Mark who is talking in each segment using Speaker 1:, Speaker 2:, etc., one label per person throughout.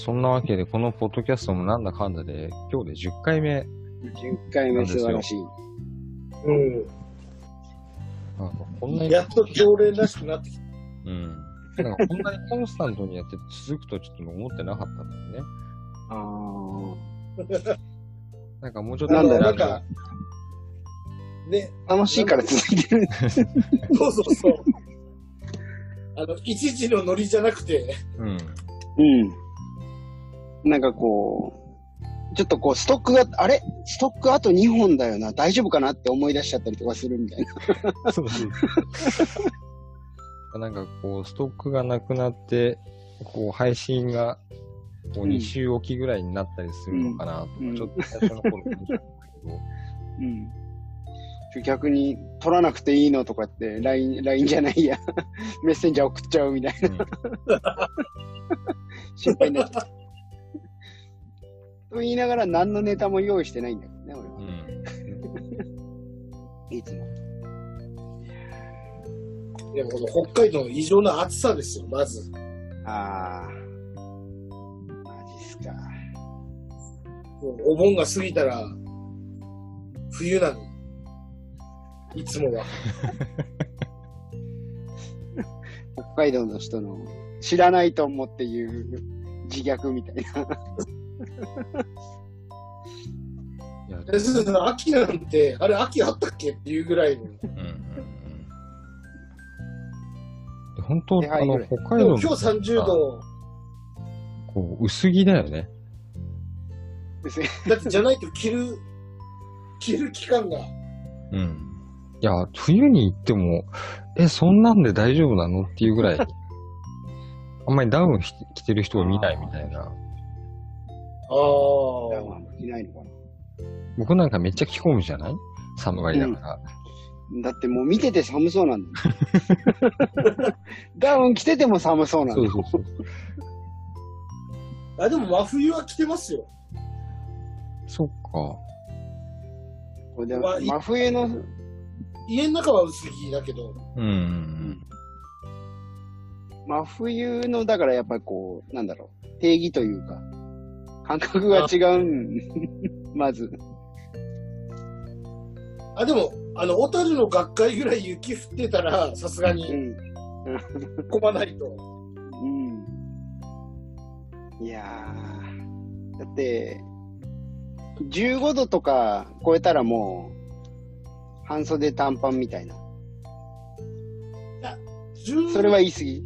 Speaker 1: そんなわけで、このポッドキャストもなんだかんだで、今日で10回目。
Speaker 2: 10回目素晴らしい。
Speaker 3: うん。
Speaker 1: なんかこんなに、
Speaker 3: やっと常連らしくなってきた。
Speaker 1: うん。なんかこんなにコンスタントにやって続くとちょっと思ってなかったんだよね。
Speaker 2: あ
Speaker 1: なんかもうちょっと
Speaker 2: なんだよ
Speaker 3: なんか、ね、
Speaker 2: あ。楽しいから続いてる。
Speaker 3: そうそうそう。あの、一時のノリじゃなくて、
Speaker 1: うん。
Speaker 2: うん。なんかこう、ちょっとこう、ストックが、あれストックあと2本だよな。大丈夫かなって思い出しちゃったりとかするみたいな。
Speaker 1: そうそうなんかこう、ストックがなくなって、こう、配信が、こう、
Speaker 2: うん
Speaker 1: 2週おきぐらいになったりするのかなとか、
Speaker 2: うん
Speaker 1: ちょっと最初の頃思ったんだけど、
Speaker 2: うん。逆に取らなくていいのとかって、LINE、LINE じゃないや。メッセンジャー送っちゃうみたいな。心配になっちゃう。と言いながら何のネタも用意してないんだけどね、俺は。
Speaker 1: うん。
Speaker 2: いつも。
Speaker 3: いや、この北海道の異常な暑さですよ、まず。
Speaker 2: あー。マジっすか。
Speaker 3: もうお盆が過ぎたら、冬なの。いつもは。
Speaker 2: 北海道の人の知らないと思っていう自虐みたいな。
Speaker 1: いや、
Speaker 3: 秋なんて、あれ秋あったっけっていうぐらいの。
Speaker 1: うんうんうん。で本当、あの、北海道
Speaker 3: 今日30度、
Speaker 1: こう、薄着だよね。
Speaker 3: だってじゃないと着る、着る期間が。
Speaker 1: うん。いや、冬に行っても、え、そんなんで大丈夫なのっていうぐらい、あんまりダウン着着てる人を見ないみたいな。
Speaker 3: ああ。
Speaker 2: いないのかな。
Speaker 1: 僕なんかめっちゃ着込むじゃない？寒がりだから。
Speaker 2: だってもう見てて寒そうなんだよ。ダウン着てても寒そうなんだよ。
Speaker 1: そうそうそう。
Speaker 3: あ、でも真冬は着てますよ。
Speaker 1: そっか。
Speaker 2: これで
Speaker 3: まあい
Speaker 2: 真冬の、
Speaker 3: 家の中は薄着だけど。
Speaker 1: うんうん
Speaker 2: 真冬の、だからやっぱりこう、なんだろう、定義というか、感覚が違うん、まず。
Speaker 3: あ、でも、あの、小樽の学会ぐらい雪降ってたら、さすがに
Speaker 2: うん。
Speaker 3: 込まないと。
Speaker 2: うん。いやー、だって、15度とか超えたらもう、半袖短パンみたいな。
Speaker 3: 10
Speaker 2: それは言い過ぎ。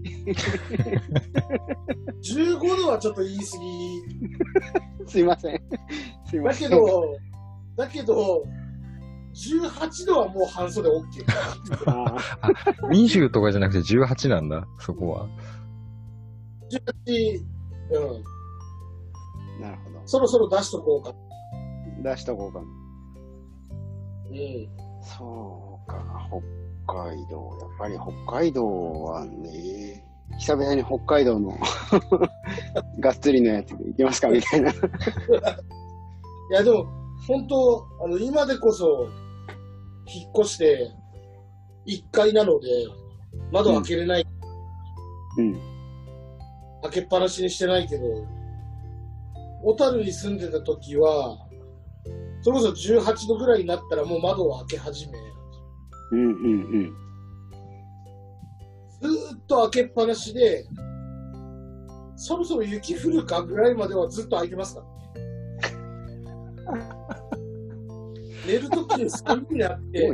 Speaker 3: 15度はちょっと言い過ぎ。
Speaker 2: すいません。すいま
Speaker 3: だ
Speaker 2: せん。
Speaker 3: けど、だけど、18度はもう半袖 OK。
Speaker 2: あー
Speaker 1: うん。20とかじゃなくて18なんだ、そこは。
Speaker 3: 18、うん。
Speaker 2: なるほど。
Speaker 3: そろそろ出しとこうか。
Speaker 2: 出しとこうか。
Speaker 3: うん。
Speaker 2: そうか、北海道。やっぱり北海道はね、久々に北海道の がっつりのやつで行きますかみたいな。
Speaker 3: いや、でも、本当あの、今でこそ、引っ越して、1階なので、窓開けれない、
Speaker 2: うん。
Speaker 3: 開けっぱなしにしてないけど、小樽に住んでた時は、それこそ18度ぐらいになったらもう窓を開け始め、
Speaker 2: うんうんうん。
Speaker 3: ずーっと開けっぱなしで、そろそろ雪降るかぐらいまではずっと開いてますか？らね。寝るときに寒いなって。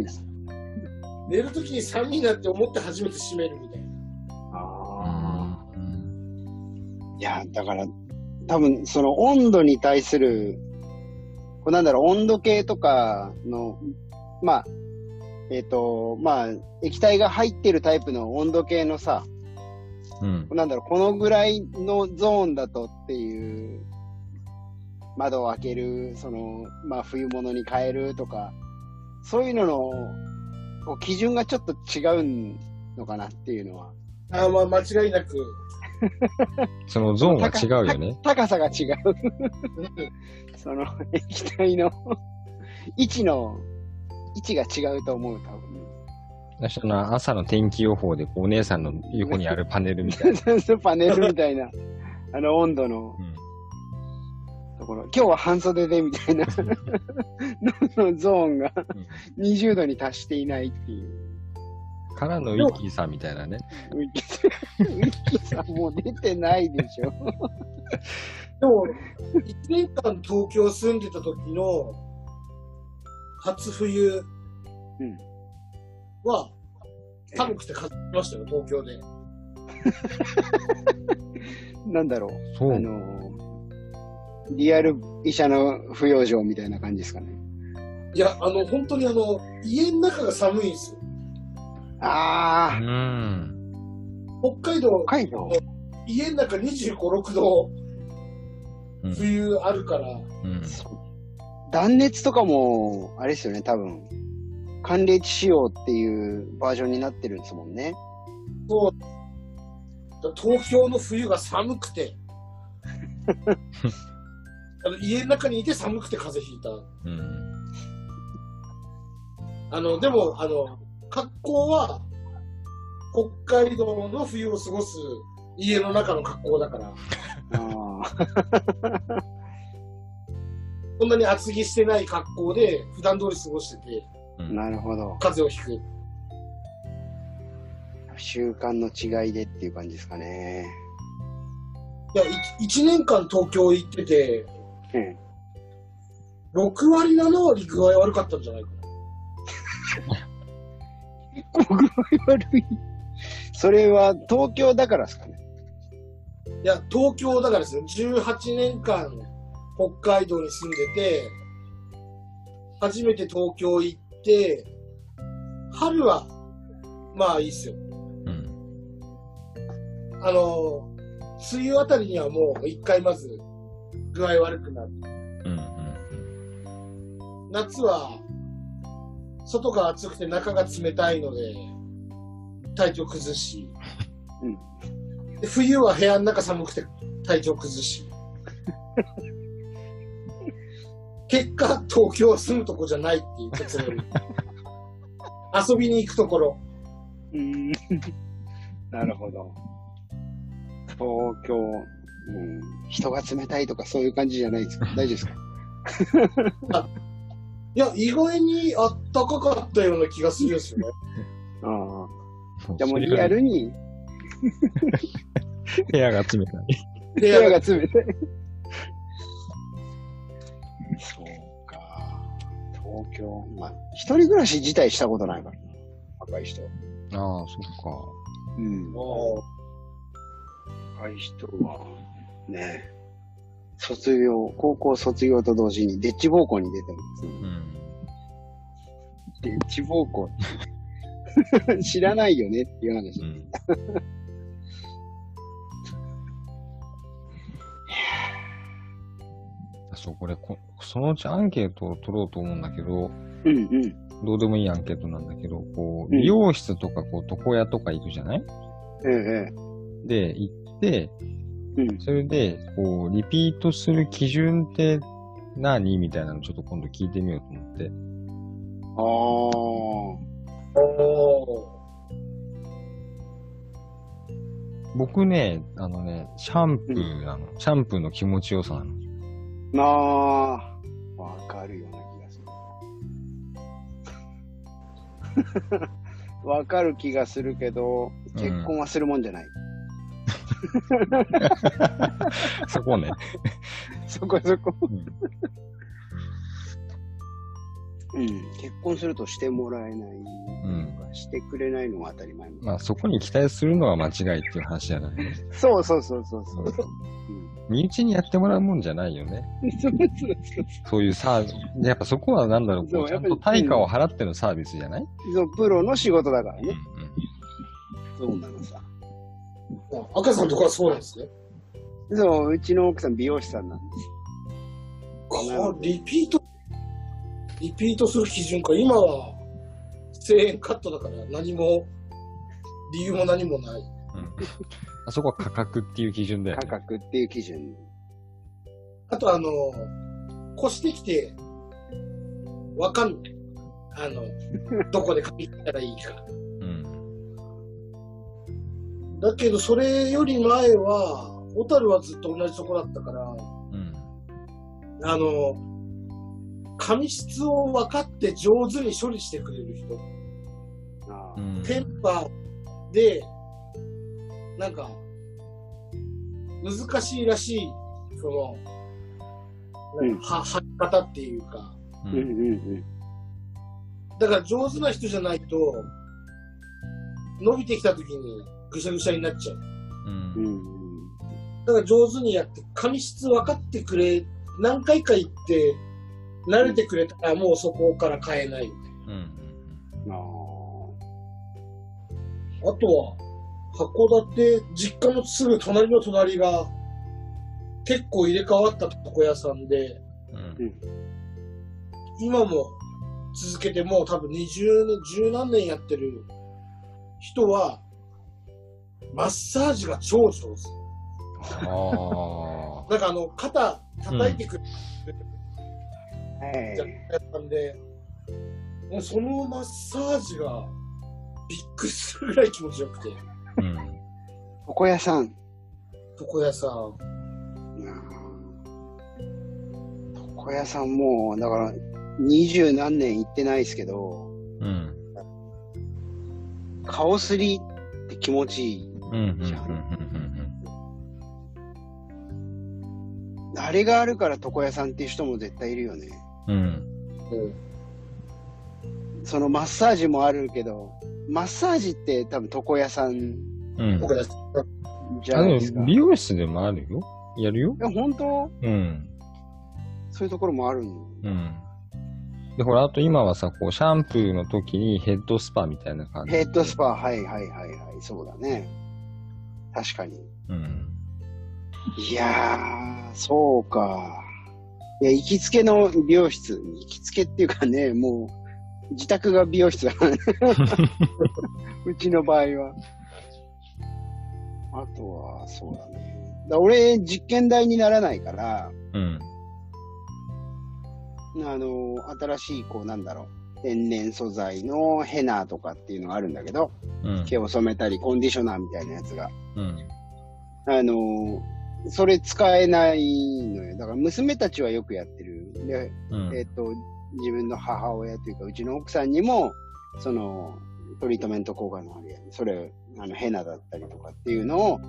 Speaker 3: 寝るときに寒いなって思って初めて閉めるみたいな。
Speaker 2: ああ。
Speaker 1: うん
Speaker 2: いや、だから、多分、その温度に対する、こうなんだろう、温度計とかの、まあ、えっ、と、まあ、液体が入ってるタイプの温度計のさ、
Speaker 1: うん。
Speaker 2: なんだろう、このぐらいのゾーンだとっていう、窓を開ける、その、まあ、冬物に変えるとか、そういうのの、こう基準がちょっと違うのかなっていうのは。
Speaker 3: あーまあ間違いなく。
Speaker 1: そのゾーンが違うよね。
Speaker 2: 高さが違う。その液体の位置の、位置が違うと思う、多分。
Speaker 1: 私の朝の天気予報で、こうお姉さんの横にあるパネルみたいな。
Speaker 2: パネルみたいな、あの温度の
Speaker 1: うん
Speaker 2: ところ、今日は半袖でみたいなの のゾーンが20度に達していないっていう。
Speaker 1: からのウィッキーさんみたいなね。
Speaker 2: ウィッキーさん、ウィッキーさんもう出てないでしょ。
Speaker 3: でも、1年間東京住んでた時の初冬
Speaker 2: うん
Speaker 3: は寒くて風邪ひきましたよ、東京で。
Speaker 2: なんだろう。
Speaker 1: そう。
Speaker 2: あの、リアル医者の不養生みたいな感じですかね。
Speaker 3: いや、あの、本当にあの、家の中が寒いんですよ。
Speaker 2: あ
Speaker 1: う
Speaker 2: あ、
Speaker 1: ん。
Speaker 3: 北海道、
Speaker 2: 北海道？
Speaker 3: 家の中25、6度、
Speaker 1: うん
Speaker 3: 冬あるから、
Speaker 1: うん。
Speaker 2: 断熱とかも、あれですよね、多分。寒冷地仕様っていうバージョンになってるんですもんね。
Speaker 3: そう。東京の冬が寒くて、あの家の中にいて寒くて風邪ひいた。
Speaker 1: うん。
Speaker 3: あの、でも、あの、格好は、北海道の冬を過ごす家の中の格好だから、
Speaker 2: ああ。
Speaker 3: そんなに厚着してない格好で、普段通り過ごしてて、
Speaker 1: うん
Speaker 2: なるほど。
Speaker 3: 風邪をひく。
Speaker 2: 習慣の違いでっていう感じですかね。
Speaker 3: いや、い1年間東京行ってて、
Speaker 2: うん。
Speaker 3: 6割、7割具合悪かったんじゃないかな。
Speaker 2: 具合悪い。それは東京だからですかね。
Speaker 3: いや、東京だからですよ。18年間北海道に住んでて、初めて東京行って、春は、まあいいっすよ。
Speaker 1: うん。
Speaker 3: あの、梅雨あたりにはもう一回まず具合悪くなる。
Speaker 1: うん。
Speaker 3: 夏は、外が暑くて中が冷たいので、体調崩し。で冬は部屋の中寒くて体調崩し。結果、東京は住むとこじゃないっていう結論。遊びに行くところ。
Speaker 2: うん。なるほど。東京、うん、人が冷たいとかそういう感じじゃないですか？大丈夫ですか？
Speaker 3: いや、意外にあったかかったような気がするんですよね。
Speaker 2: ああ。じゃあもうリアルに
Speaker 1: 部屋が冷たい。
Speaker 2: 部屋
Speaker 3: が
Speaker 2: 冷たい。東京、まあ、一人暮らし自体したことないからな。若い人。
Speaker 1: ああ、そっか。
Speaker 2: うん。
Speaker 3: も
Speaker 2: 若い人は、ね、卒業、高校卒業と同時にデッチ奉公に出てます、
Speaker 1: うん。
Speaker 2: デッチ奉公って知らないよねっていう話。
Speaker 1: うん。そう、これこ、そのうちアンケートを取ろうと思うんだけど、
Speaker 2: うんうん。
Speaker 1: どうでもいいアンケートなんだけど、こう、
Speaker 2: うん
Speaker 1: 美容室とか、こう、床屋とか行くじゃない？
Speaker 2: えええ
Speaker 1: で、行って、
Speaker 2: え。うん。
Speaker 1: それで、こう、リピートする基準って何？みたいなのちょっと今度聞いてみようと思って。
Speaker 2: あ
Speaker 3: う、お
Speaker 1: 僕ね、あのね、シャンプーなの。シャンプーの気持ちよさなの。
Speaker 2: あ。なあ。わかるような気がする。わかる気がするけど、結婚はするもんじゃない。
Speaker 1: そこね。
Speaker 2: そこそこ。
Speaker 1: うん
Speaker 2: うん。結婚するとしてもらえない。
Speaker 1: うん。
Speaker 2: してくれないのが当たり前。
Speaker 1: まあそこに期待するのは間違いっていう話じゃない。
Speaker 2: そうそうそうそうそう。
Speaker 1: そう身内にやってもらうもんじゃないよね。
Speaker 2: そうそうそう
Speaker 1: そういうサービス。やっぱそこはなんだろう、
Speaker 2: う
Speaker 1: うちゃんと
Speaker 2: やっぱり
Speaker 1: 対価を払ってのサービスじゃない、
Speaker 2: そう。プロの仕事だから
Speaker 1: うん
Speaker 2: ね。そうなのさ。
Speaker 3: ー赤さんとかはそうなんですね。
Speaker 2: そう、うちの奥さん美容師さんなんです。
Speaker 3: かリピート、リピートする基準か。今は1000円カットだから何も、理由も何もない。
Speaker 1: うんうんあそこは価格っていう基準だよ
Speaker 2: 価
Speaker 1: ね。
Speaker 2: 格っていう基準。
Speaker 3: あとあの、越してきて、わかんない。あの、どこで借りたらいいか。
Speaker 1: うん。
Speaker 3: だけど、それより前は、小樽はずっと同じとこだったから、
Speaker 1: うん。
Speaker 3: あの、髪質を分かって上手に処理してくれる人。
Speaker 1: うん。
Speaker 3: テンパーで、なんか、難しいらしい、その、
Speaker 2: うん
Speaker 3: は、はり方っていうか、
Speaker 1: う
Speaker 2: うん
Speaker 3: だから上手な人じゃないと、伸びてきた時にぐしゃぐしゃになっちゃう。
Speaker 1: うん
Speaker 3: だから上手にやって、髪質分かってくれ、何回か言って、慣れてくれたらもうそこから変えない。
Speaker 1: うん
Speaker 2: うん。あ
Speaker 3: とは、函館、実家のすぐ隣の隣が、結構入れ替わった床屋さんで、
Speaker 1: うん
Speaker 3: 今も続けてもう多分20年、十何年やってる人は、マッサージが超上手。なんかあの、肩叩いてくれる
Speaker 2: あ。はい
Speaker 3: 雑貨屋さんで、もうそのマッサージがびっくりするぐらい気持ちよくて、
Speaker 1: うん。
Speaker 2: 床屋さん。
Speaker 3: 床屋さん。
Speaker 2: 床屋さんもう、だから、二十何年行ってないですけど、
Speaker 1: うん。
Speaker 2: 顔すりって気持ちいい。
Speaker 1: うん。うん。うん。
Speaker 2: あれがあるから床屋さんっていう人も絶対いるよね。
Speaker 1: うん。うん。
Speaker 3: うん
Speaker 2: そのマッサージもあるけど、マッサージって多分床屋さん
Speaker 1: うん。
Speaker 2: じゃないですか。
Speaker 1: 美容室でもあるよ。やるよ。
Speaker 2: や、本当？
Speaker 1: うん。
Speaker 2: そういうところもあるの？
Speaker 1: うん。で、ほら、あと今はさ、こう、シャンプーの時にヘッドスパみたいな感じ。
Speaker 2: ヘッドスパ、はいはいはいはい、そうだね。確かに。
Speaker 1: うん。
Speaker 2: いやー、そうか。いや、行きつけの美容室、行きつけっていうかね、もう、自宅が美容室だからね。うちの場合は。あとは、そうだね。だ俺、実験台にならないから、
Speaker 1: うん。
Speaker 2: あの、新しい、こう、なんだろう、天然素材のヘナとかっていうのがあるんだけど、
Speaker 1: うん。
Speaker 2: 毛を染めたり、コンディショナーみたいなやつが。
Speaker 1: うん。
Speaker 2: あの、それ使えないのよ。だから娘たちはよくやってる。で、
Speaker 1: うん。
Speaker 2: えっ、と、自分の母親というか、うちの奥さんにも、その、トリートメント効果のあるやつ、それ、あの、ヘナだったりとかっていうのを、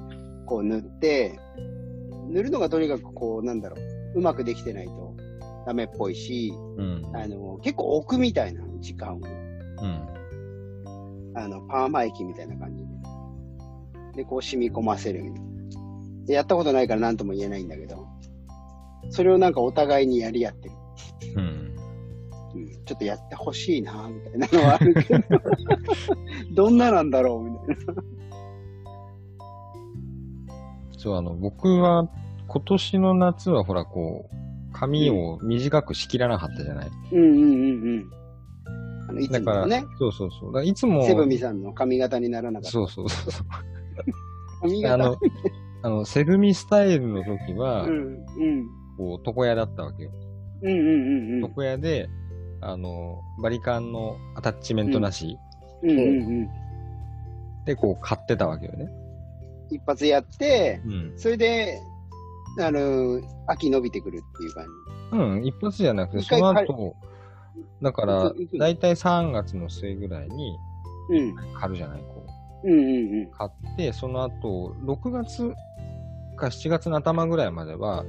Speaker 2: こう塗って、塗るのがとにかくこう、なんだろう、うまくできてないとダメっぽいし、
Speaker 1: うん。
Speaker 2: あの、結構置くみたいな時間を、
Speaker 1: うん。
Speaker 2: あの、パーマ液みたいな感じで。で、こう染み込ませるみたいな。で、やったことないから何とも言えないんだけど、それをなんかお互いにやり合ってる。
Speaker 1: うん。
Speaker 2: うん、ちょっとやってほしいな、みたいなのはあるけど、どんななんだろう、みたいな。
Speaker 1: そう、あの、僕は今年の夏はほら、こう、髪を短くしきらなかったじゃない。
Speaker 2: うんうんうんうん。あのいつ
Speaker 1: だから、そうそうそう。だいつも、
Speaker 2: セブミさんの髪型にならなかった。
Speaker 1: そうそうそうそう。
Speaker 2: 髪型
Speaker 1: あの、あの、セブミスタイルの時は、
Speaker 2: うんうん。
Speaker 1: こう、床屋だったわけよ。
Speaker 2: うんうんうんうん。
Speaker 1: 床屋で、あの、バリカンのアタッチメントなし、
Speaker 2: うんうんうん。
Speaker 1: で、こう、買ってたわけよね。
Speaker 2: 一発やって、
Speaker 1: うん。
Speaker 2: それで、あの、秋伸びてくるっていう感
Speaker 1: うん、一発じゃなくて、その後、だからだいたい3月の末ぐらいに
Speaker 2: じ。うん。
Speaker 1: 買るじゃない、こう。
Speaker 2: うんうんうん。
Speaker 1: 買って、その後、6月か7月の頭ぐらいまでは、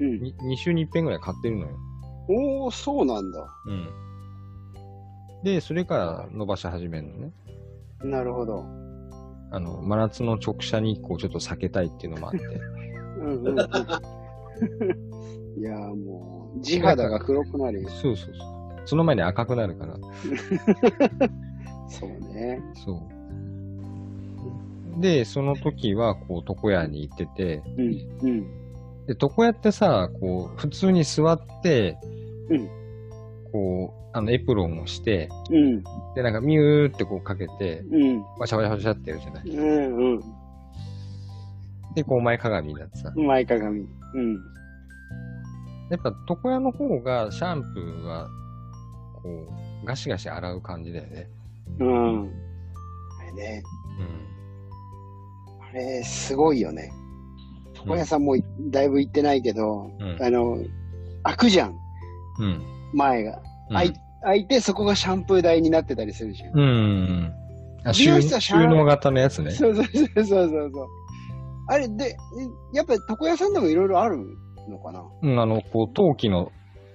Speaker 2: うん。
Speaker 1: 2週に1遍ぐらい買ってるのよ。
Speaker 2: おー、そうなんだ。
Speaker 1: うん。で、それから伸ばし始めるのね。
Speaker 2: なるほど。
Speaker 1: あの、真夏の直射日光をちょっと避けたいっていうのもあって。
Speaker 2: うんうんうん。いやーもう、地肌が黒くなるよ。
Speaker 1: そうそうそう。その前に赤くなるから。
Speaker 2: そうね。
Speaker 1: そう。で、その時は、こう、床屋に行ってて、
Speaker 2: うん。うん。
Speaker 1: で、床屋ってさ、こう、普通に座って、
Speaker 2: うん
Speaker 1: こう、あの、エプロンをして、
Speaker 2: うん。
Speaker 1: で、なんか、ミューってこうかけて、
Speaker 2: うん。
Speaker 1: ワシャワシャワシャってやるじゃない。
Speaker 2: うん。うん。
Speaker 1: で、こう、前かがみになってさ。
Speaker 2: 前かがみ。うん。
Speaker 1: やっぱ、床屋の方が、シャンプーは、こう、ガシガシ洗う感じだよね。
Speaker 2: うん。あれね。あれ、すごいよね。床屋さんもだいぶ行ってないけど、
Speaker 1: うん。うん。
Speaker 2: あの、開くじゃん、
Speaker 1: うん。
Speaker 2: 前が。
Speaker 1: うん
Speaker 2: 開い開いて、そこがシャンプー台になってたりするじゃん。
Speaker 1: うん。あ
Speaker 2: 美
Speaker 1: 収
Speaker 2: 容室は
Speaker 1: 収納型のやつね。
Speaker 2: そうそうそうそうそう。あれで、やっぱり床屋さんでもいろいろあるのかな？
Speaker 1: うん、あの、こう、陶器の、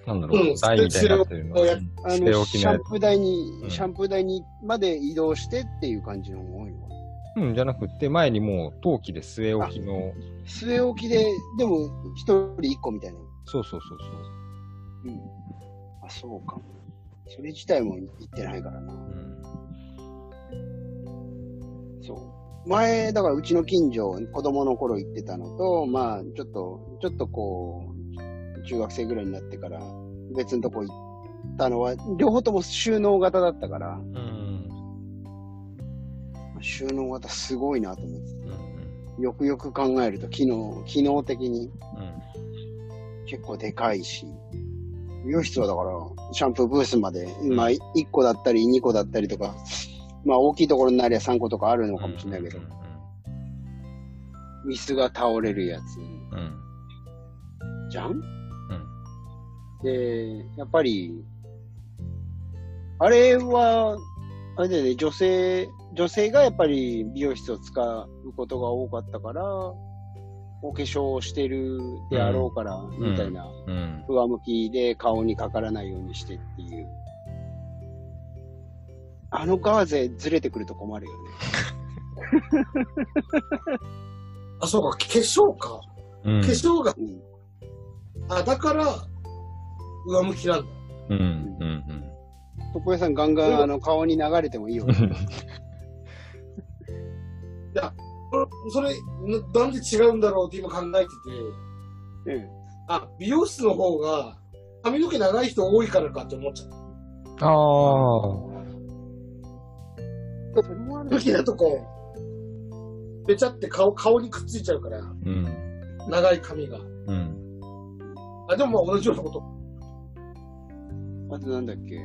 Speaker 1: なんだろう、
Speaker 3: うん
Speaker 1: 台みたいになってるの。
Speaker 3: の
Speaker 2: シャンプー台に、
Speaker 1: うん
Speaker 2: シャンプー台にまで移動してっていう感じの多いの。
Speaker 1: うん、じゃなくて、前にもう陶器で据え置きの、
Speaker 2: 据え置きで、でも、一人一個みたいな。
Speaker 1: そうそうそうそう。
Speaker 2: うん。あ、そうかも。それ自体も行ってないからな。
Speaker 1: うん。
Speaker 2: そう。前、だからうちの近所、子供の頃行ってたのと、まあ、ちょっと、ちょっとこう、中学生ぐらいになってから、別のとこ行ったのは、両方とも収納型だったから、
Speaker 1: うん。
Speaker 2: 収納型すごいなと思って。
Speaker 1: うん。
Speaker 2: よくよく考えると、機能、機能的に
Speaker 1: うん。
Speaker 2: 結構でかいし、美容室はだから、シャンプーブースまで、まあ、1個だったり2個だったりとか、まあ大きいところになりゃ3個とかあるのかもしれないけど、椅子が倒れるやつ、
Speaker 1: うん。
Speaker 2: じゃん。で、やっぱり、あれは、あれだよね、女性、女性がやっぱり美容室を使うことが多かったから、お化粧をしてるであろうから、みたいな、
Speaker 1: うん。
Speaker 2: 上向きで顔にかからないようにしてっていう。あのガーゼずれてくると困るよね。
Speaker 3: あ、そうか、化粧か。
Speaker 1: うん
Speaker 3: 化。粧が、
Speaker 2: うん。
Speaker 3: あ、だから、上向きなんだ。
Speaker 1: うん。うん。
Speaker 2: 床屋さんガンガンあの顔に流れてもいいよ。
Speaker 3: それ、ななんで違うんだろうって今考えてて、
Speaker 2: うん。
Speaker 3: あ、美容室の方が髪の毛長い人多いからかって思っちゃった。
Speaker 1: ああ。
Speaker 2: それもある
Speaker 3: 髪の毛だとこう、べちゃって顔、顔にくっついちゃうから、
Speaker 1: うん。
Speaker 3: 長い髪が。
Speaker 1: うん。
Speaker 3: あ、でもまあ同じようなこと。
Speaker 2: あとなんだっけ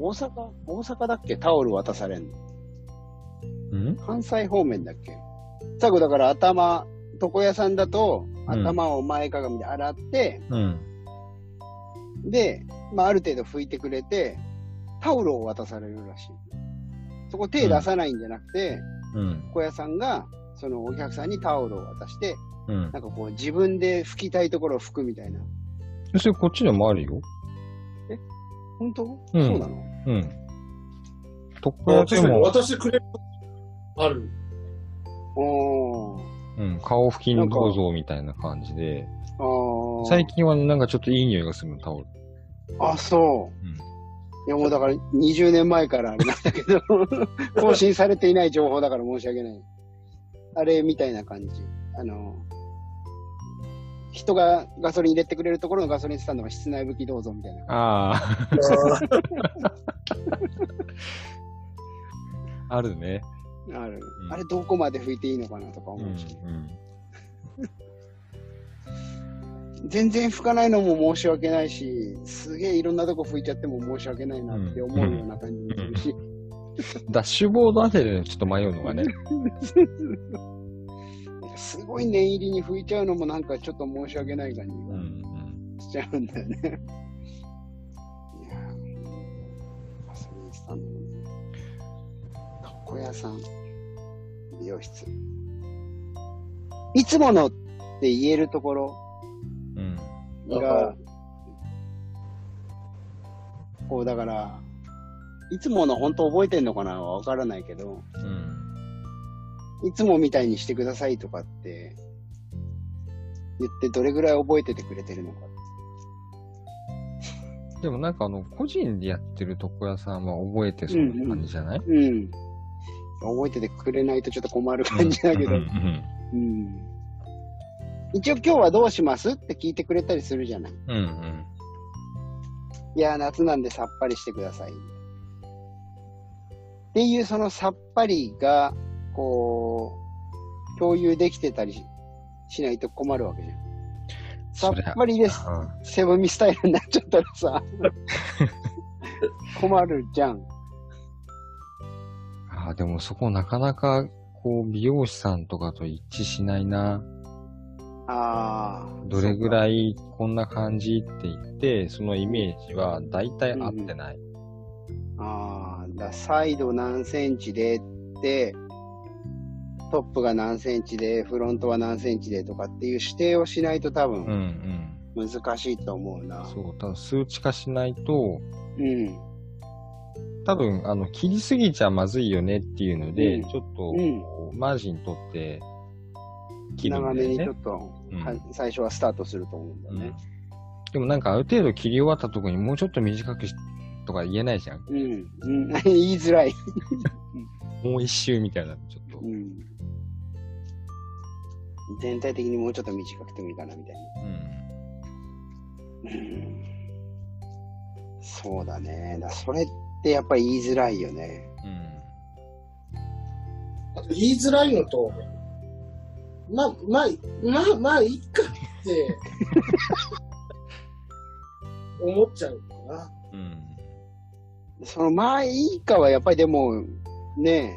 Speaker 2: 大阪大阪だっけ？タオル渡されんの
Speaker 1: うん？
Speaker 2: 関西方面だっけ？最後だから頭、床屋さんだと
Speaker 1: うん
Speaker 2: 頭を前かがみで洗って、
Speaker 1: うん。
Speaker 2: で、まあある程度拭いてくれて、タオルを渡されるらしい。そこ手出さないんじゃなくて、
Speaker 1: うん。
Speaker 2: 床屋さんがそのお客さんにタオルを渡して、
Speaker 1: うん。
Speaker 2: なんかこう自分で拭きたいところを拭くみたいな。
Speaker 1: それこっちでもあるよ。
Speaker 2: 本当、
Speaker 1: うん
Speaker 2: そうなの？
Speaker 1: うん。床屋でも、
Speaker 3: 渡してくれる。ある。
Speaker 2: おー。
Speaker 1: うん、顔拭きにどうぞみたいな感じで、最近はなんかちょっといい匂いがするの、タオル。
Speaker 2: あ、そう。
Speaker 1: うん
Speaker 2: いやもうだから20年前からあれなんだけど、更新されていない情報だから申し訳ない。あれみたいな感じ。あの、人がガソリン入れてくれるところのガソリンスタンドが室内拭きどうぞみたいな。
Speaker 1: ああ、
Speaker 3: あ
Speaker 1: あるね。
Speaker 2: ある、
Speaker 1: うん
Speaker 2: あれどこまで拭いていいのかなとか
Speaker 1: うん、
Speaker 2: 思うし。
Speaker 1: うん。
Speaker 2: 全然拭かないのも申し訳ないし、すげえいろんなとこ拭いちゃっても申し訳ないなって思うような感じもするし。
Speaker 1: ダッシュボードあたりでちょっと迷うのがね。
Speaker 2: すごい念入りに拭いちゃうのもなんかちょっと申し訳ない感じが。
Speaker 1: うん、うん。
Speaker 2: しちゃうんだよね。いやーガソリンスタンドのね、床屋さん、美容室。いつものって言えるところ
Speaker 1: うん。
Speaker 2: が、こうだから、いつもの本当覚えてんのかな？わからないけど、
Speaker 1: うん。
Speaker 2: いつもみたいにしてくださいとかって言ってどれぐらい覚えててくれてるのか。
Speaker 1: でもなんかあの、個人でやってる床屋さんは覚えてそうな感じじゃない、
Speaker 2: うん。覚えててくれないとちょっと困る感じだけど。
Speaker 1: う
Speaker 2: うんん。一応今日はどうしますって聞いてくれたりするじゃない。
Speaker 1: うん。うん。
Speaker 2: いや、夏なんでさっぱりしてください。っていうそのさっぱりが、こう、共有できてたりししないと困るわけじゃん。さっぱりです。
Speaker 1: うん
Speaker 2: セブンミスタイルになっちゃったらさ、困るじゃん。
Speaker 1: ああ、でもそこなかなか、こう、美容師さんとかと一致しないな。
Speaker 2: ああ。
Speaker 1: どれぐらいこんな感じって言って、そのイメージは大体合ってない。
Speaker 2: ああ、だサイド何センチでって、トップが何センチで、フロントは何センチでとかっていう指定をしないと多
Speaker 1: うん、う
Speaker 2: 分
Speaker 1: ん。
Speaker 2: 難しいと思うな。
Speaker 1: そう、ただ数値化しないと、
Speaker 2: うん。
Speaker 1: 多分、あの、切りすぎちゃまずいよねっていうので、
Speaker 2: うん
Speaker 1: ちょっと、
Speaker 2: うん
Speaker 1: マージン取って、切るんだ
Speaker 2: 長
Speaker 1: よね。
Speaker 2: めにちょっと、
Speaker 1: うん
Speaker 2: は最初はスタートすると思うんだよね。
Speaker 1: でもなんかある程度切り終わったところにもうちょっと短くしとか言えないじゃん。
Speaker 2: うん。うん。言いづらい。
Speaker 1: もう一周みたいな、ちょっと。
Speaker 2: うん。全体的にもうちょっと短くてもいいかなみたいな。
Speaker 1: うん。
Speaker 2: うんそうだね。だそれってやっぱり言いづらいよね。
Speaker 3: あと言いづらいのと、まあ、まあ、まあ、まあ、いいかって、思っちゃうかな。
Speaker 1: うん。うん。
Speaker 2: そのまあいいかはやっぱりでも、ね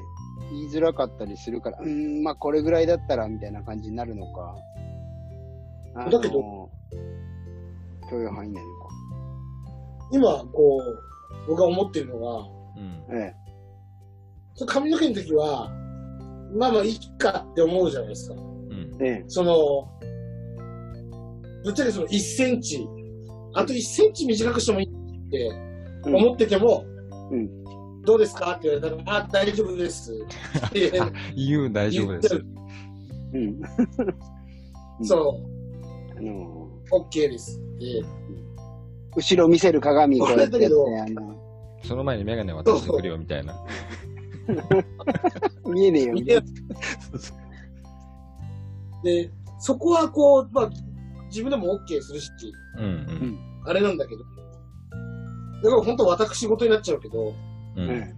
Speaker 2: 言いづらかったりするから、うーん、まあこれぐらいだったらみたいな感じになるのか。
Speaker 3: だけど、
Speaker 2: 許容範囲内のか。
Speaker 3: 今、こう、僕が思ってるのは、
Speaker 1: うん。
Speaker 2: え
Speaker 3: 髪の毛の時は、まあまあ、いいかって思うじゃないですか。
Speaker 1: うん。
Speaker 2: え。え
Speaker 3: その、ぶっちゃけその1センチ、あと1センチ短くしてもいいって
Speaker 2: え。
Speaker 3: 思ってても、
Speaker 2: うん
Speaker 3: どうですかって言われたら、あ、大丈夫ですって
Speaker 1: 言う大丈夫です。
Speaker 2: うん。
Speaker 3: そう、
Speaker 2: あの
Speaker 3: OK ですって。
Speaker 2: 後ろ見せる鏡こうやってやって、
Speaker 1: その前にメガネ渡してくれよ、みたいな。
Speaker 2: 見えねえよみたいな。
Speaker 3: で、そこはこう、まあ、自分でも OK するし、
Speaker 1: うんうん。
Speaker 3: あれなんだけど、だから本当私事になっちゃうけど、
Speaker 1: うん。
Speaker 2: え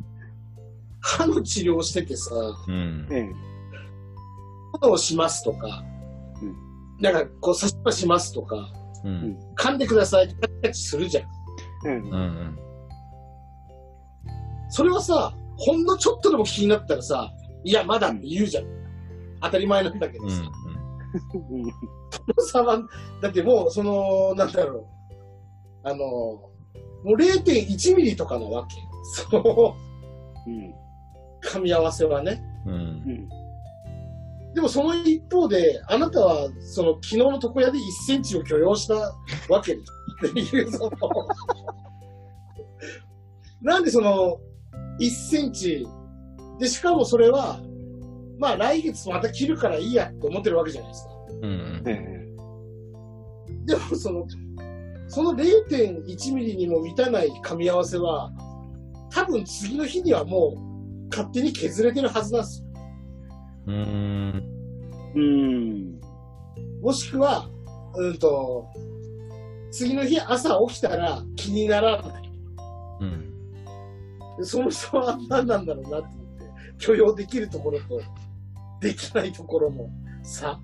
Speaker 3: 歯の治療しててさ、
Speaker 1: うん
Speaker 2: え。ええ。
Speaker 3: 歯をしますとか、
Speaker 2: うん
Speaker 3: なんかこう、差し歯しますとか、
Speaker 1: うん。
Speaker 3: 噛んでくださいってキャッチするじゃん。
Speaker 2: うん
Speaker 1: うんうん。
Speaker 3: それはさ、ほんのちょっとでも気になったらさ、いや、まだって言うじゃん。当たり前なんだけどさ。
Speaker 1: うん
Speaker 2: うん
Speaker 3: その差は、だってもう、その、なんだろう。あの、もう0.1ミリとかなわけ。その、
Speaker 2: うん。
Speaker 3: 噛み合わせはね。
Speaker 1: うん。
Speaker 3: でもその一方で、あなたは、その、昨日の床屋で1センチを許容したわけ。っていう、その、なんでその、1センチ、で、しかもそれは、まあ来月また切るからいいやって思ってるわけじゃないですか。
Speaker 1: うん
Speaker 2: ええ。
Speaker 3: でもその、その0.1ミリにも満たない噛み合わせは、多分次の日にはもう勝手に削れてるはずなんですよ。
Speaker 1: うん。
Speaker 2: うん。
Speaker 3: もしくは、うんと、次の日朝起きたら気にならない。
Speaker 1: うん。
Speaker 3: でその人は何なんだろうなって思って、許容できるところと、できないところの差。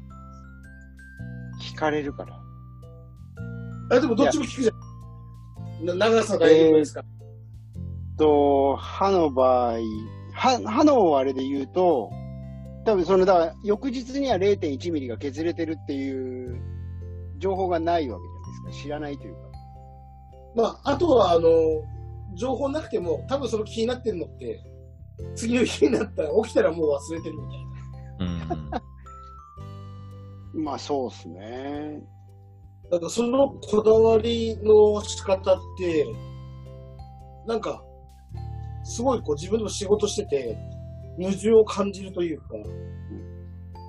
Speaker 2: 聞かれるから。
Speaker 3: あ、でもどっちも聞くじゃん。な長さ大丈夫ですか、
Speaker 2: と、歯の場合、歯、歯のあれで言うと、多分その、だから、翌日には0.1ミリが削れてるっていう情報がないわけじゃないですか。知らないというか。
Speaker 3: まあ、あとは、あの、情報なくても、多分その気になってるのって、次の日になったら、起きたらもう忘れてるみたいな。
Speaker 1: うん。
Speaker 2: まあ、そうっすね。
Speaker 3: だからそのこだわりの仕方って、なんか、すごいこう自分でも仕事してて、矛盾を感じるというか、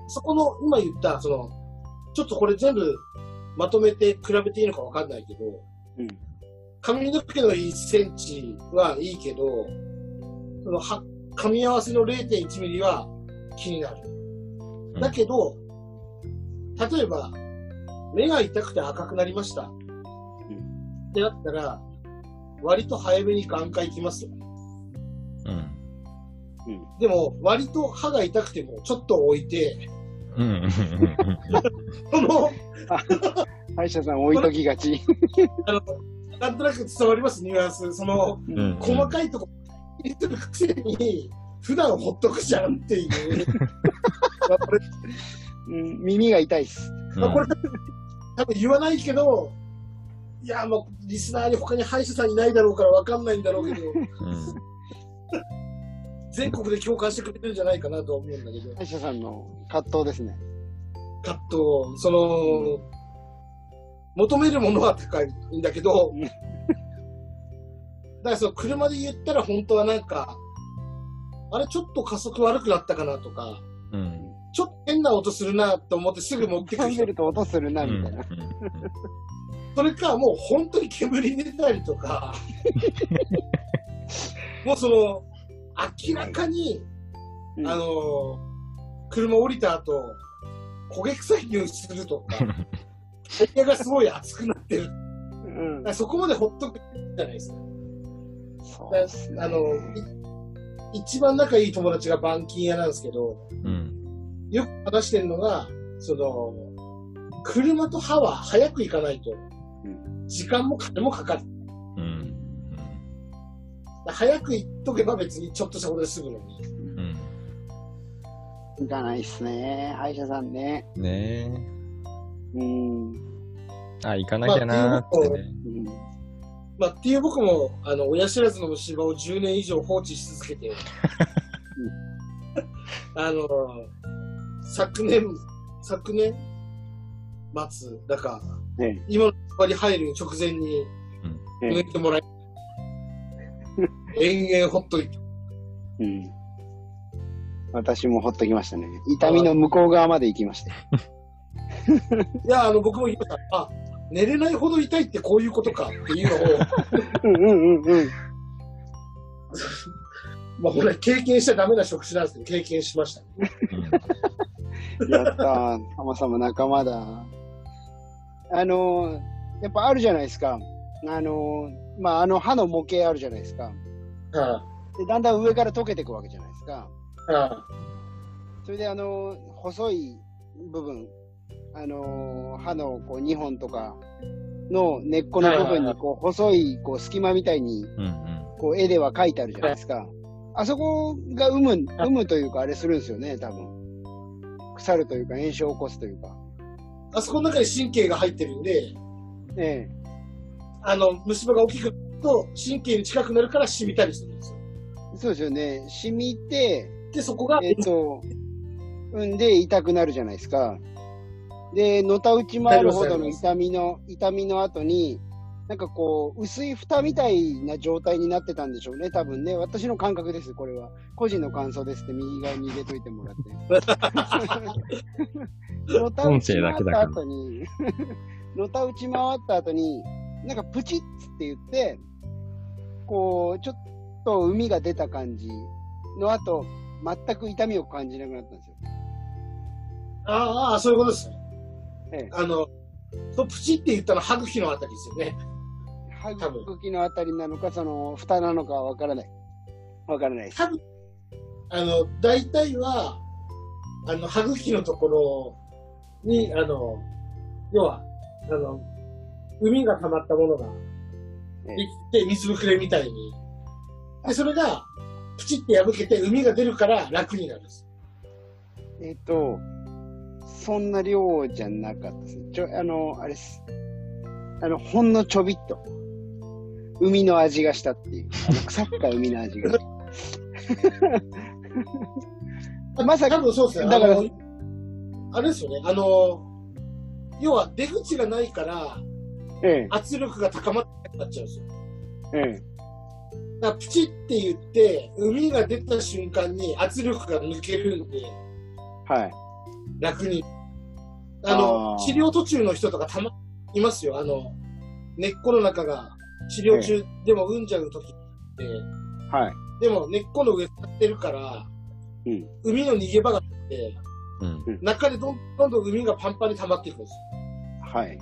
Speaker 3: そこの今言った、その、ちょっとこれ全部まとめて比べていいのかわかんないけど、
Speaker 2: うん
Speaker 3: 髪の毛の1センチはいいけど、そのは噛み合わせの0.1ミリは気になる。だけど、例えば、目が痛くて赤くなりました。ってなったら、割と早めに眼科行きますよ。
Speaker 1: うん。
Speaker 3: でも、割と歯が痛くてもちょっと置いて、
Speaker 1: うん。
Speaker 3: その、
Speaker 2: 歯医者さん置いときがち。
Speaker 3: あの、なんとなく伝わりますニュアンス。その、
Speaker 1: うん。
Speaker 3: 細かいとこ気にするくせに、普段ほっとくじゃんっていう。まあこれ
Speaker 2: うん、耳が痛いっす。
Speaker 3: まあ、これ、多分言わないけど、いや、もう、リスナーに他に歯医者さんいないだろうから分かんないんだろうけど、
Speaker 1: うん。
Speaker 3: 全国で共感してくれてるんじゃないかなとは思うんだけど、
Speaker 2: 歯医者さんの葛藤ですね。
Speaker 3: カット、その、求めるものは高いんだけど、
Speaker 2: うん
Speaker 3: だからその車で言ったら本当はなんか、あれちょっと加速悪くなったかなとか、
Speaker 1: うん。
Speaker 3: ちょっと変な音するなと思ってすぐ持ってくる
Speaker 2: ると音するな、
Speaker 1: うん。
Speaker 2: みたいな。
Speaker 3: それか、もう本当に煙出たりとか、もうその、明らかに、
Speaker 2: うん
Speaker 3: あの、車降りた後、焦げ臭い匂いするとか、タイヤがすごい熱くなってる。だ
Speaker 2: うん
Speaker 3: そこまでほっとくじゃないですか。
Speaker 2: そうですね。
Speaker 3: あの、い一番仲いい友達が板金屋なんですけど、
Speaker 1: うん。
Speaker 3: よく話してるのが、その、車と歯は早く行かないと、時間も金もかかる。
Speaker 1: うん。
Speaker 3: 早く行っとけば別にちょっとしたことで済むのに。
Speaker 1: うん。
Speaker 2: 行かないっすね。歯医者さんね。
Speaker 1: ね
Speaker 2: うん。
Speaker 1: え。あ、行かなきゃなーってね。
Speaker 2: うん
Speaker 3: まあ、っていう僕も、あの、親知らずの虫歯を10年以上放置し続けて、あの、昨年、昨年？末、だから、
Speaker 2: ね
Speaker 3: 今の場に入る直前に
Speaker 2: え
Speaker 3: 抜いてもらい、延々ほっといて。
Speaker 2: うん。私もほっときましたね。痛みの向こう側まで行きましたよ。
Speaker 3: いや、あの、僕も言いました。あ、寝れないほど痛いってこういうことかっていうのを、
Speaker 2: うんうんうんうん。
Speaker 3: まあ、これ経験しちゃダメな職種なんですけど、経験しました。
Speaker 2: やったー。浜さんも仲間だ。あのー、やっぱあるじゃないですか。あのー、まあ、あの歯の模型あるじゃないですか。
Speaker 3: は
Speaker 2: で、だんだん上から溶けていくわけじゃないですか。それであのー、細い部分、あのー、歯のこう2本とかの根っこの部分にこう細いこう隙間みたいに
Speaker 1: うん。うん。
Speaker 2: こう絵では描いてあるじゃないですか。あそこが生む、生むというかあれするんですよね、多分。腐るというか炎症を起こすというか。
Speaker 3: あそこの中に神経が入ってるんで、
Speaker 2: ええ。
Speaker 3: あの、虫歯が大きくなると神経に近くなるから染みたりするんですよ。
Speaker 2: そうですよね。染みて、
Speaker 3: で、そこが、
Speaker 2: えっ、と、うんで痛くなるじゃないですか。で、のたうち回るほどの痛みの、痛みの後に、なんかこう、薄い蓋みたいな状態になってたんでしょうね、多分ね。私の感覚です、これは。個人の感想ですって右側に入れといてもらって。のたうち回った後に、のたうち回った後に、なんかプチッつって言って、こう、ちょっと海が出た感じの後、全く痛みを感じなくなったんですよ。
Speaker 3: ああ、そういうことですね。
Speaker 2: ええ
Speaker 3: あの、そうプチって言ったのは歯茎のあたりですよね。
Speaker 2: 歯茎のあたりなのか、その、蓋なのかわからない。わからないです。
Speaker 3: 多分、あの、大体は、あの、歯茎のところに、あの、要は、あの、海が溜まったものが
Speaker 2: ええ
Speaker 3: できて、水ぶくれみたいに。で、それが、プチって破けて海が出るから楽になるんです。
Speaker 2: えっ、と、そんな量じゃなかったです。ちょ、あの、あれです。あの、ほんのちょびっと。海の味がしたっていう。あの腐った海の味が。まさか
Speaker 3: 多分そうですね。
Speaker 2: だから
Speaker 3: あの、あれですよね。あの、要は出口がないから
Speaker 2: ええ、
Speaker 3: 圧力が高まってなっちゃうんですよ。
Speaker 2: ええ。
Speaker 3: だからプチって言って、海が出た瞬間に圧力が抜けるんで、
Speaker 2: はい。
Speaker 3: 楽に。あの治療途中の人とかたまいますよ。あの、根っこの中が治療中でも産んじゃう時って、
Speaker 2: はい。
Speaker 3: でも根っこの上立ってるから、
Speaker 2: うん。
Speaker 3: 海の逃げ場があって、
Speaker 1: うん。
Speaker 3: 中でどんどんどん海がパンパンに溜まっていくんですよ。
Speaker 2: はい。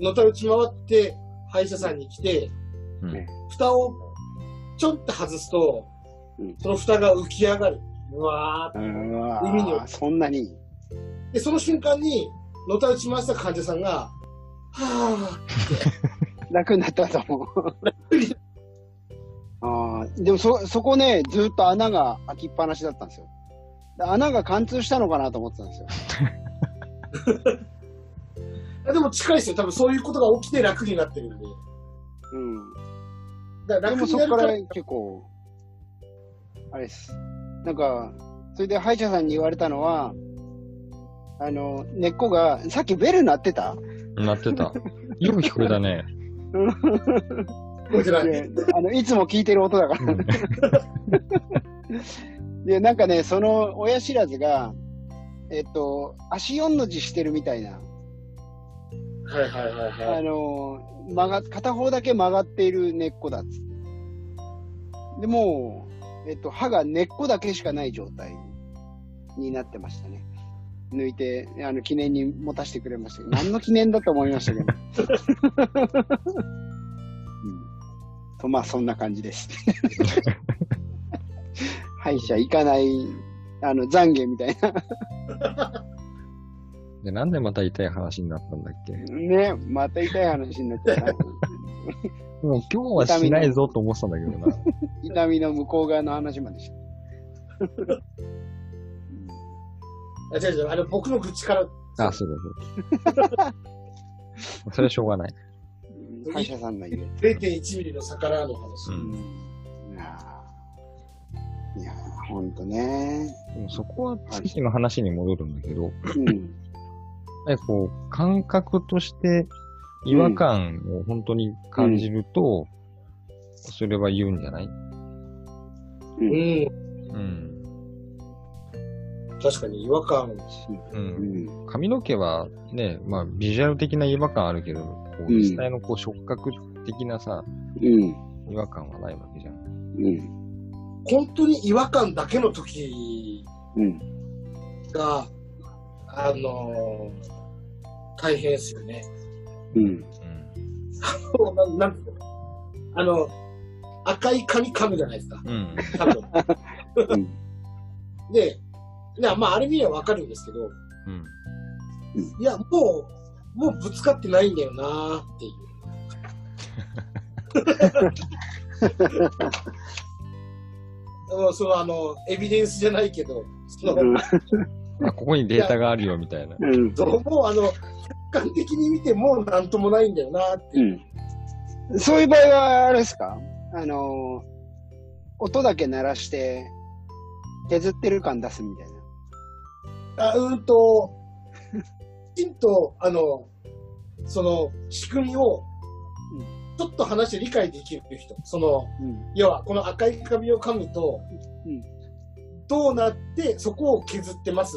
Speaker 3: のたうち回って歯医者さんに来て、
Speaker 1: うん。
Speaker 3: 蓋をちょんって外すと、
Speaker 2: うん
Speaker 3: その蓋が浮き上がる。うわー
Speaker 2: うわ
Speaker 3: 海に
Speaker 2: ーそんなに。
Speaker 3: で、その瞬間に、のたうち回した患者さんが、は
Speaker 2: 楽になったと思う。あ、でもそ、そこね、ずっと穴が開きっぱなしだったんですよ。穴が貫通したのかなと思ってたんですよ。
Speaker 3: あでも近いですよ。多分そういうことが起きて楽になってるんで。
Speaker 2: うん。
Speaker 3: だから
Speaker 2: でも
Speaker 3: 楽になるから
Speaker 2: そこから結構、あれです。なんか、それで歯医者さんに言われたのは、あの、根っこが、さっきベル鳴ってた？
Speaker 1: なってた。よく聞こえたね。
Speaker 3: これじゃない。
Speaker 2: であの、いつも聞いてる音だから。で、なんかね、その親知らずが、えっと、足4の字してるみたいな。
Speaker 3: はいはいはいは
Speaker 2: あ
Speaker 3: い。
Speaker 2: の、曲が、片方だけ曲がっている根っこだっつって。で、もう、えっと、歯が根っこだけしかない状態になってましたね。抜いて、あの、記念に持たせてくれましたけど、何の記念だと思いましたけど。うん。と、まあ、そんな感じです。歯医者行かない、あの、懺悔みたいな。
Speaker 1: で、なんでまた痛い話になったんだっけ？
Speaker 2: ね、また痛い話になっちゃった。
Speaker 1: もう今日はしないぞと思ってたんだけどな。
Speaker 2: 痛みの 向こう側の話までした。
Speaker 3: あ違う違う。あの、僕の愚痴から、
Speaker 1: あ、そうだそうだ。それはしょうがない。
Speaker 2: 歯医者さんの言う。
Speaker 3: 0.1ミリの差からの話。
Speaker 1: うん
Speaker 2: いやーいやー、ほんとね。
Speaker 1: でもそこはさっきの話に戻るんだけど、
Speaker 2: うん。
Speaker 1: やっぱりこう、感覚として違和感を本当に感じると、それは言うんじゃない？
Speaker 3: うん。
Speaker 1: うん。
Speaker 3: 確かに違和感。
Speaker 1: う。
Speaker 2: うんん。
Speaker 1: 髪の毛はね、まあ、ビジュアル的な違和感あるけど、こう
Speaker 2: うん
Speaker 1: 実際のこう触覚的なさ、
Speaker 2: うん。
Speaker 1: 違和感はないわけじゃん。
Speaker 2: うん。
Speaker 3: 本当に違和感だけの時
Speaker 2: うん。
Speaker 3: が、あのー大変ですよね。
Speaker 2: うん。
Speaker 3: なんなんあの、赤い髪噛むじゃないですか。
Speaker 1: うん。
Speaker 3: 多分。
Speaker 2: うん。
Speaker 3: で、なまあ、あれ見ればわかるんですけど、
Speaker 1: うん。
Speaker 3: いや、もう、もうぶつかってないんだよなーっていう。もうそのあの、エビデンスじゃないけど、その、
Speaker 1: あ、ここにデータがあるよ、みたいな。
Speaker 2: うん。
Speaker 3: そうもうあの、客観的に見てもうなんともないんだよなーっていう。
Speaker 2: うん。そういう場合は、あれですか？あのー、音だけ鳴らして、削ってる感出すみたいな。
Speaker 3: あうーんと、きちんと、あの、その仕組みを、ちょっと話して理解できる人。その、
Speaker 2: うん。
Speaker 3: 要は、この赤い髪を噛むと、
Speaker 2: うん
Speaker 3: どうなって、そこを削ってます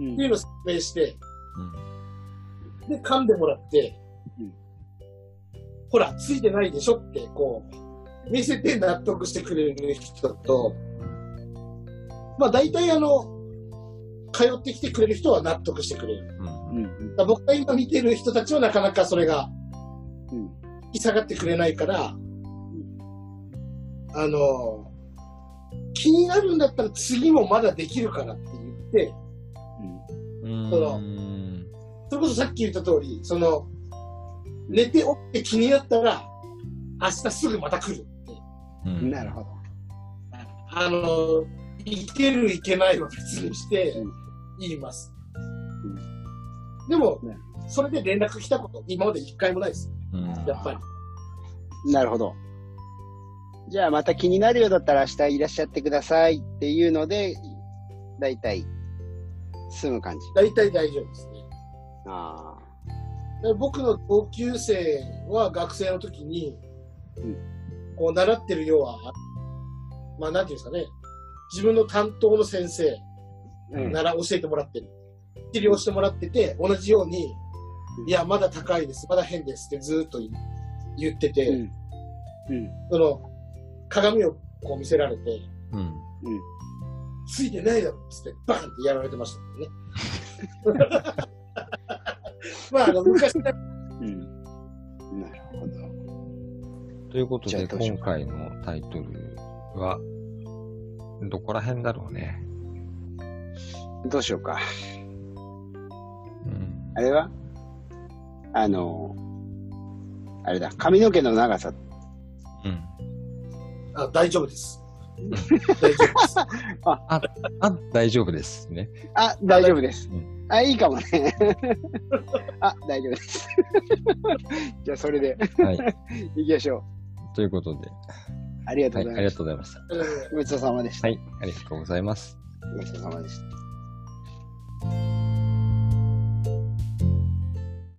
Speaker 2: うん
Speaker 3: っていうのを説明して、
Speaker 1: うん。
Speaker 3: で、噛んでもらって、
Speaker 2: うん
Speaker 3: ほら、ついてないでしょって、こう、見せて納得してくれる人と、まあ大体あの、通ってきてくれる人は納得してくれる。
Speaker 1: うん。
Speaker 3: 僕が今見てる人たちはなかなかそれが、
Speaker 2: うん。
Speaker 3: 引き下がってくれないから、あの、気になるんだったら次もまだできるからって言って、
Speaker 1: うん。
Speaker 3: そのそれこそさっき言った通り、その、寝て起きて気になったら、明日すぐまた来るって。
Speaker 1: うん。
Speaker 2: なるほど。
Speaker 3: あの、いけるいけないは別にして
Speaker 2: うん
Speaker 3: 言います。
Speaker 2: うん
Speaker 3: でも
Speaker 2: ね、
Speaker 3: それで連絡来たこと、今まで一回もないです。
Speaker 1: うん。
Speaker 3: やっぱり。
Speaker 2: なるほど。じゃあまた気になるようだったら明日いらっしゃってくださいっていうので、だいたい済む感じ。
Speaker 3: 大体大丈夫ですね。
Speaker 2: あ
Speaker 3: で僕の同級生は学生の時に、
Speaker 2: うん
Speaker 3: こう習ってる要は、まあなんていうんですかね、自分の担当の先生。なら教えてもらってる。治療してもらってて、同じように、
Speaker 2: うん
Speaker 3: いや、まだ高いです、まだ変ですってずっと言ってて、
Speaker 2: うん。うん。
Speaker 3: その、鏡をこう見せられて、
Speaker 1: うん。
Speaker 3: ついてないだろっつって、バンってやられてましたもんね。まあ、あの、昔から
Speaker 2: うん。なるほど。
Speaker 1: ということで、今回のタイトルは、どこら辺だろうね。
Speaker 2: どうしようか。
Speaker 1: うん。
Speaker 2: あれは？あの、あれだ、髪の毛の長さ。
Speaker 1: うん。
Speaker 3: あ大丈夫です。大丈夫です。
Speaker 1: あ、大丈夫ですね。
Speaker 2: あ、大丈夫です
Speaker 1: うん。
Speaker 2: あ、いいかもね。あ、大丈夫です。じゃあ、それで
Speaker 1: はい。
Speaker 2: 行きましょう。
Speaker 1: ということで、
Speaker 2: ありがとうございました。
Speaker 1: とうございました。
Speaker 3: えー
Speaker 2: ごちそうさまでした。
Speaker 1: はい、ありがとうございます。
Speaker 2: ごちそうさまでした。